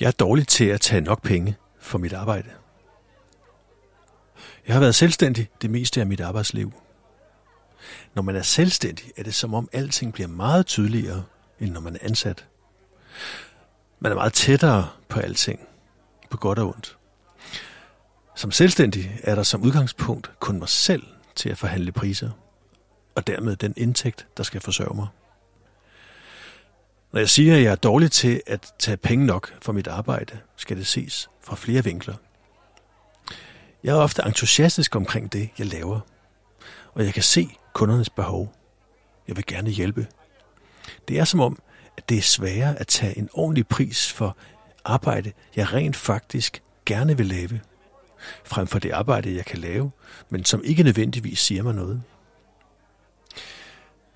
Jeg er dårlig til at tage nok penge for mit arbejde. Jeg har været selvstændig det meste af mit arbejdsliv. Når man er selvstændig, er det som om alting bliver meget tydeligere, end når man er ansat. Man er meget tættere på alting, på godt og ondt. Som selvstændig er der som udgangspunkt kun mig selv til at forhandle priser, og dermed den indtægt, der skal forsørge mig. Når jeg siger, at jeg er dårlig til at tage penge nok for mit arbejde, skal det ses fra flere vinkler. Jeg er ofte entusiastisk omkring det, jeg laver, og jeg kan se kundernes behov. Jeg vil gerne hjælpe. Det er som om, at det er sværere at tage en ordentlig pris for arbejde, jeg rent faktisk gerne vil lave, frem for det arbejde, jeg kan lave, men som ikke nødvendigvis siger mig noget.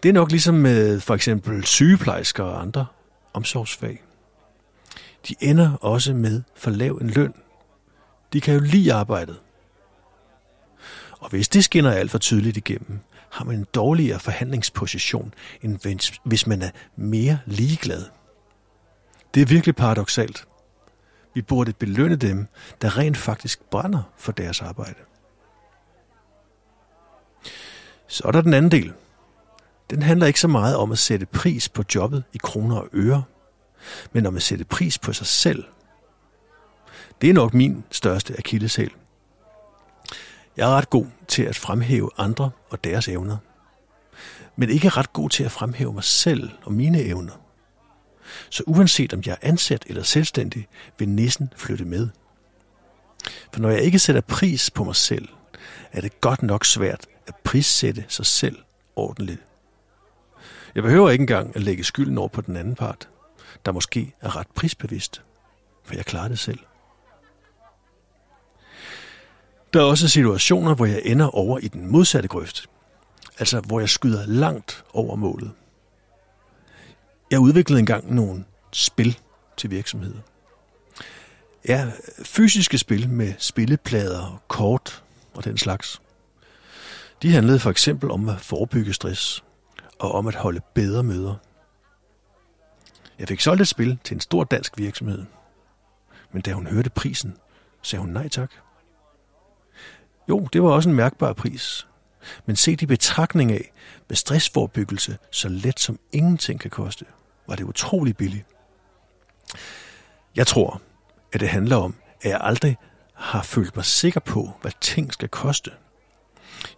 Det er nok ligesom med for eksempel sygeplejersker og andre omsorgsfag. De ender også med for lav en løn. De kan jo lide arbejdet. Og hvis det skinner alt for tydeligt igennem, har man en dårligere forhandlingsposition, end hvis man er mere ligeglad. Det er virkelig paradoxalt. Vi burde belønne dem, der rent faktisk brænder for deres arbejde. Så er der den anden del. Den handler ikke så meget om at sætte pris på jobbet i kroner og øre, men om at sætte pris på sig selv. Det er nok min største akilleshæl. Jeg er ret god til at fremhæve andre og deres evner, men ikke ret god til at fremhæve mig selv og mine evner. Så uanset om jeg er ansat eller selvstændig, vil nissen flytte med. For når jeg ikke sætter pris på mig selv, er det godt nok svært at prissætte sig selv ordentligt. Jeg behøver ikke engang at lægge skylden over på den anden part, der måske er ret prisbevidst, for jeg klarer det selv. Der er også situationer, hvor jeg ender over i den modsatte grøft, altså hvor jeg skyder langt over målet. Jeg udviklede engang nogle spil til virksomheder. Ja, fysiske spil med spilleplader, kort og den slags. De handlede for eksempel om at forebygge stress og om at holde bedre møder. Jeg fik solgt et spil til en stor dansk virksomhed, men da hun hørte prisen, sagde hun nej tak. Jo, det var også en mærkbar pris, men se i betragtning af, hvad stressforbyggelse så let som ingenting kan koste, var det utrolig billigt. Jeg tror, at det handler om, at jeg aldrig har følt mig sikker på, hvad ting skal koste.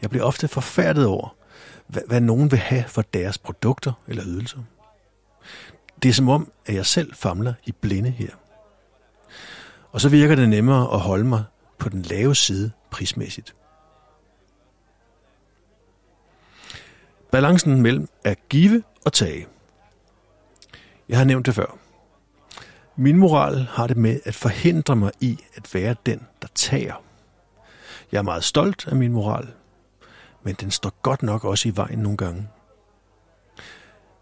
Jeg bliver ofte forfærdet over, hvad, hvad nogen vil have for deres produkter eller ydelser. Det er som om, at jeg selv famler i blinde her. Og så virker det nemmere at holde mig på den lave side prismæssigt. Balancen mellem at give og tage. Jeg har nævnt det før. Min moral har det med at forhindre mig i at være den, der tager. Jeg er meget stolt af min moral, men den står godt nok også i vejen nogle gange.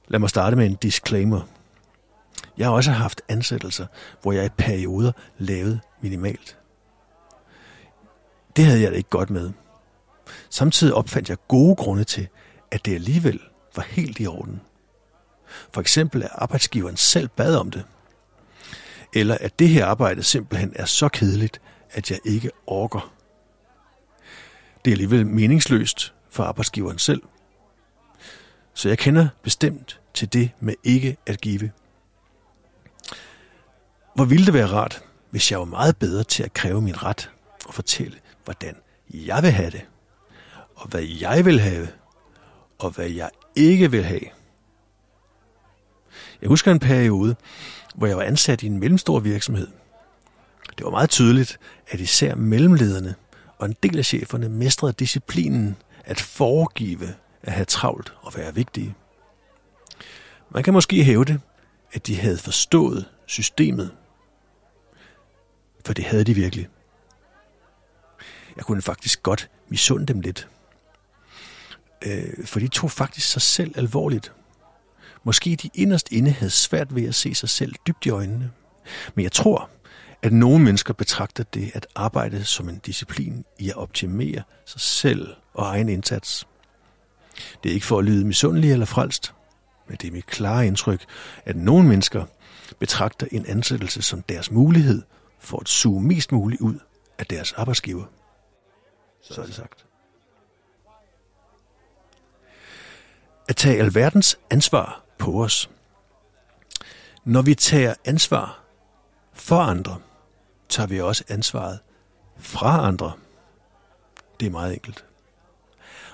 Lad mig starte med en disclaimer. Jeg har også haft ansættelser, hvor jeg i perioder lavede minimalt. Det havde jeg det ikke godt med. Samtidig opfandt jeg gode grunde til, at det alligevel var helt i orden. For eksempel at arbejdsgiveren selv bad om det. Eller at det her arbejde simpelthen er så kedeligt, at jeg ikke orker. Det er alligevel meningsløst for arbejdsgiveren selv. Så jeg kender bestemt til det med ikke at give. Hvor ville det være rart, hvis jeg var meget bedre til at kræve min ret og fortælle, hvordan jeg vil have det, og hvad jeg vil have, og hvad jeg ikke vil have. Jeg husker en periode, hvor jeg var ansat i en mellemstor virksomhed. Det var meget tydeligt, at især mellemlederne og en del af cheferne mestrede disciplinen at foregive at have travlt og være vigtige. Man kan måske hæve det, at de havde forstået systemet, for det havde de virkelig. Jeg kunne faktisk godt misunde dem lidt. Øh, for de tog faktisk sig selv alvorligt. Måske de inderst inde havde svært ved at se sig selv dybt i øjnene. Men jeg tror, at nogle mennesker betragter det at arbejde som en disciplin i at optimere sig selv og egen indsats. Det er ikke for at lyde misundelig eller frelst, Men det er mit klare indtryk, at nogle mennesker betragter en ansættelse som deres mulighed for at suge mest muligt ud af deres arbejdsgiver. Så er det sagt. At tage alverdens ansvar på os. Når vi tager ansvar for andre, tager vi også ansvaret fra andre. Det er meget enkelt.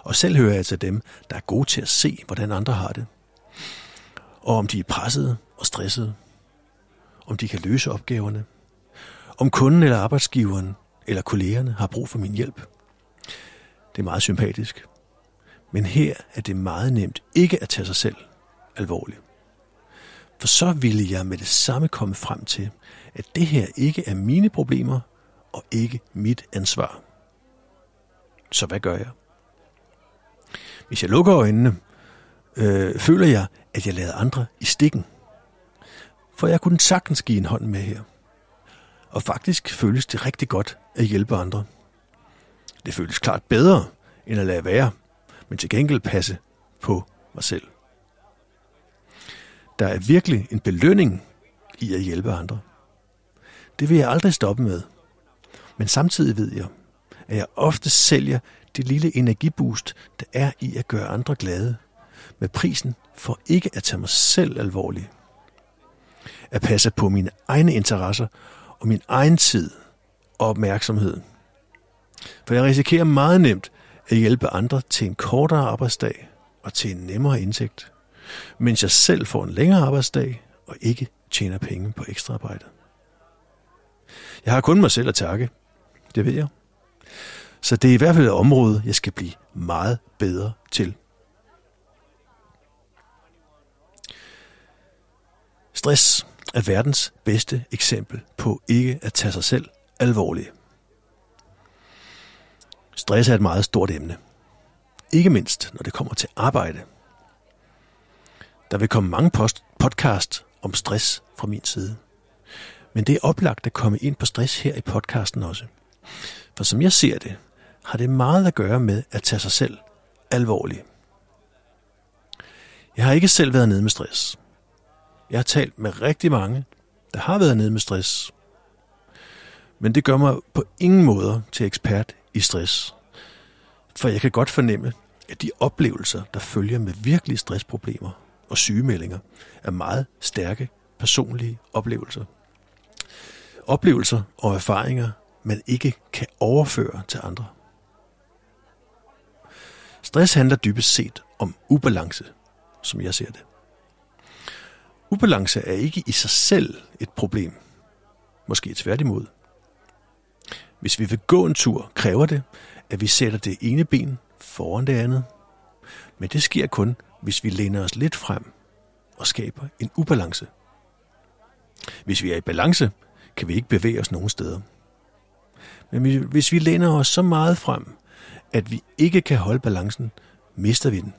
Og selv hører jeg til dem, der er gode til at se, hvordan andre har det. Og om de er pressede og stressede. Om de kan løse opgaverne. Om kunden eller arbejdsgiveren eller kollegerne har brug for min hjælp. Det er meget sympatisk. Men her er det meget nemt ikke at tage sig selv alvorligt. For så ville jeg med det samme komme frem til, at det her ikke er mine problemer og ikke mit ansvar. Så hvad gør jeg? Hvis jeg lukker øjnene, øh, føler jeg, at jeg lader andre i stikken. For jeg kunne sagtens give en hånd med her. Og faktisk føles det rigtig godt at hjælpe andre. Det føles klart bedre, end at lade være, men til gengæld passe på mig selv. Der er virkelig en belønning i at hjælpe andre. Det vil jeg aldrig stoppe med. Men samtidig ved jeg, at jeg ofte sælger det lille energiboost, der er i at gøre andre glade, med prisen for ikke at tage mig selv alvorligt. At passe på mine egne interesser og min egen tid og opmærksomhed. For jeg risikerer meget nemt at hjælpe andre til en kortere arbejdsdag og til en nemmere indtægt, mens jeg selv får en længere arbejdsdag og ikke tjener penge på ekstraarbejde. Jeg har kun mig selv at takke. Det ved jeg. Så det er i hvert fald et område, jeg skal blive meget bedre til. Stress er verdens bedste eksempel på ikke at tage sig selv alvorligt. Stress er et meget stort emne. Ikke mindst, når det kommer til arbejde. Der vil komme mange post- podcast om stress fra min side. Men det er oplagt at komme ind på stress her i podcasten også. For som jeg ser det, har det meget at gøre med at tage sig selv alvorligt. Jeg har ikke selv været nede med stress. Jeg har talt med rigtig mange, der har været nede med stress. Men det gør mig på ingen måde til ekspert i stress. For jeg kan godt fornemme, at de oplevelser, der følger med virkelige stressproblemer og sygemeldinger, er meget stærke personlige oplevelser. Oplevelser og erfaringer, man ikke kan overføre til andre. Stress handler dybest set om ubalance, som jeg ser det. Ubalance er ikke i sig selv et problem. Måske tværtimod. Hvis vi vil gå en tur, kræver det, at vi sætter det ene ben foran det andet. Men det sker kun, hvis vi læner os lidt frem og skaber en ubalance. Hvis vi er i balance, kan vi ikke bevæge os nogen steder. Men hvis vi læner os så meget frem, at vi ikke kan holde balancen, mister vi den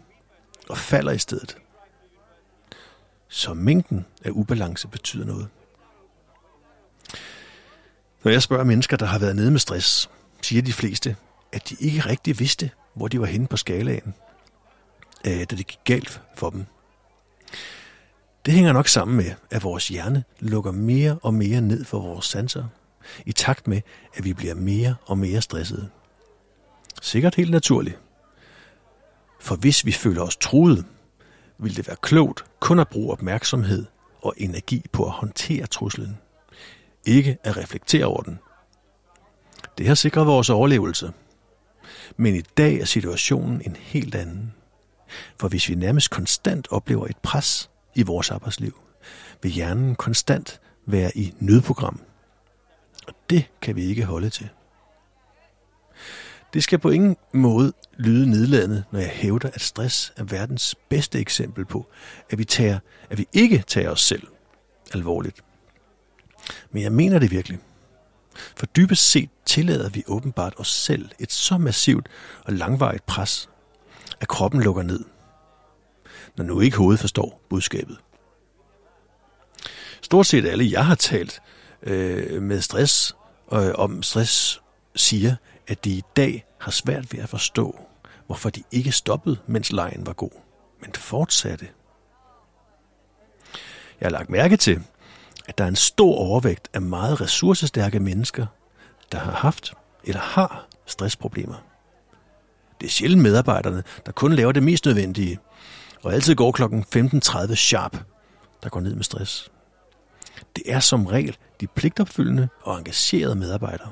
og falder i stedet. Så mængden af ubalance betyder noget. Når jeg spørger mennesker, der har været nede med stress, siger de fleste, at de ikke rigtig vidste, hvor de var henne på skalaen, øh, da det gik galt for dem. Det hænger nok sammen med, at vores hjerne lukker mere og mere ned for vores sanser, i takt med, at vi bliver mere og mere stressede. Sikkert helt naturligt. For hvis vi føler os truet, vil det være klogt kun at bruge opmærksomhed og energi på at håndtere truslen, ikke at reflektere over den. Det har sikret vores overlevelse. Men i dag er situationen en helt anden. For hvis vi nærmest konstant oplever et pres i vores arbejdsliv, vil hjernen konstant være i nødprogram. Og det kan vi ikke holde til. Det skal på ingen måde lyde nedladende, når jeg hævder, at stress er verdens bedste eksempel på, at vi, tager, at vi ikke tager os selv alvorligt. Men jeg mener det virkelig. For dybest set tillader vi åbenbart os selv et så massivt og langvarigt pres, at kroppen lukker ned, når nu ikke hovedet forstår budskabet. Stort set alle, jeg har talt øh, med stress, øh, om stress, siger, at de i dag har svært ved at forstå, hvorfor de ikke stoppede, mens lejen var god, men fortsatte. Jeg har lagt mærke til, at der er en stor overvægt af meget ressourcestærke mennesker, der har haft eller har stressproblemer. Det er sjældent medarbejderne, der kun laver det mest nødvendige, og altid går klokken 15.30 sharp, der går ned med stress. Det er som regel de pligtopfyldende og engagerede medarbejdere.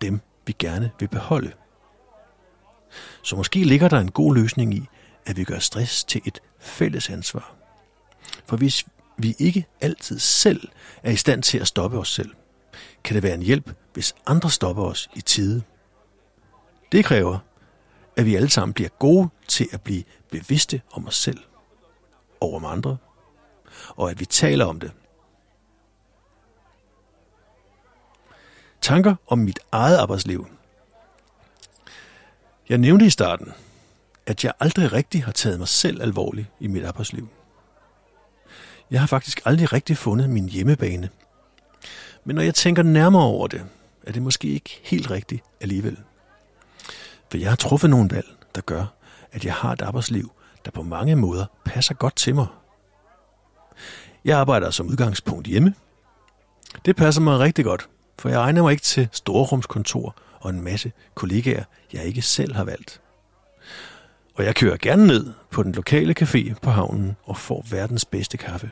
Dem vi gerne vil beholde. Så måske ligger der en god løsning i, at vi gør stress til et fælles ansvar. For hvis vi ikke altid selv er i stand til at stoppe os selv, kan det være en hjælp, hvis andre stopper os i tide. Det kræver, at vi alle sammen bliver gode til at blive bevidste om os selv og om andre, og at vi taler om det. Tanker om mit eget arbejdsliv. Jeg nævnte i starten, at jeg aldrig rigtig har taget mig selv alvorligt i mit arbejdsliv. Jeg har faktisk aldrig rigtig fundet min hjemmebane. Men når jeg tænker nærmere over det, er det måske ikke helt rigtigt alligevel. For jeg har truffet nogle valg, der gør, at jeg har et arbejdsliv, der på mange måder passer godt til mig. Jeg arbejder som udgangspunkt hjemme. Det passer mig rigtig godt, for jeg egner mig ikke til storrumskontor og en masse kollegaer, jeg ikke selv har valgt. Og jeg kører gerne ned på den lokale café på havnen og får verdens bedste kaffe.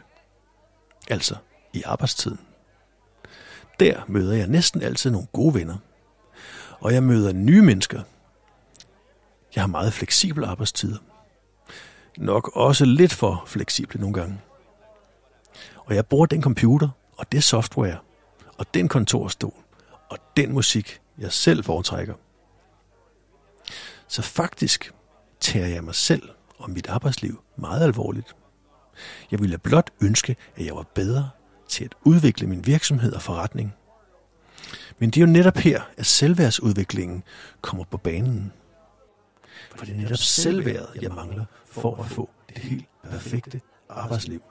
Altså i arbejdstiden. Der møder jeg næsten altid nogle gode venner. Og jeg møder nye mennesker. Jeg har meget fleksible arbejdstider. Nok også lidt for fleksible nogle gange. Og jeg bruger den computer og det software og den kontorstol og den musik, jeg selv foretrækker. Så faktisk tager jeg mig selv og mit arbejdsliv meget alvorligt. Jeg ville blot ønske, at jeg var bedre til at udvikle min virksomhed og forretning. Men det er jo netop her, at selvværdsudviklingen kommer på banen. For det er netop selvværdet, jeg mangler for at få det helt perfekte arbejdsliv.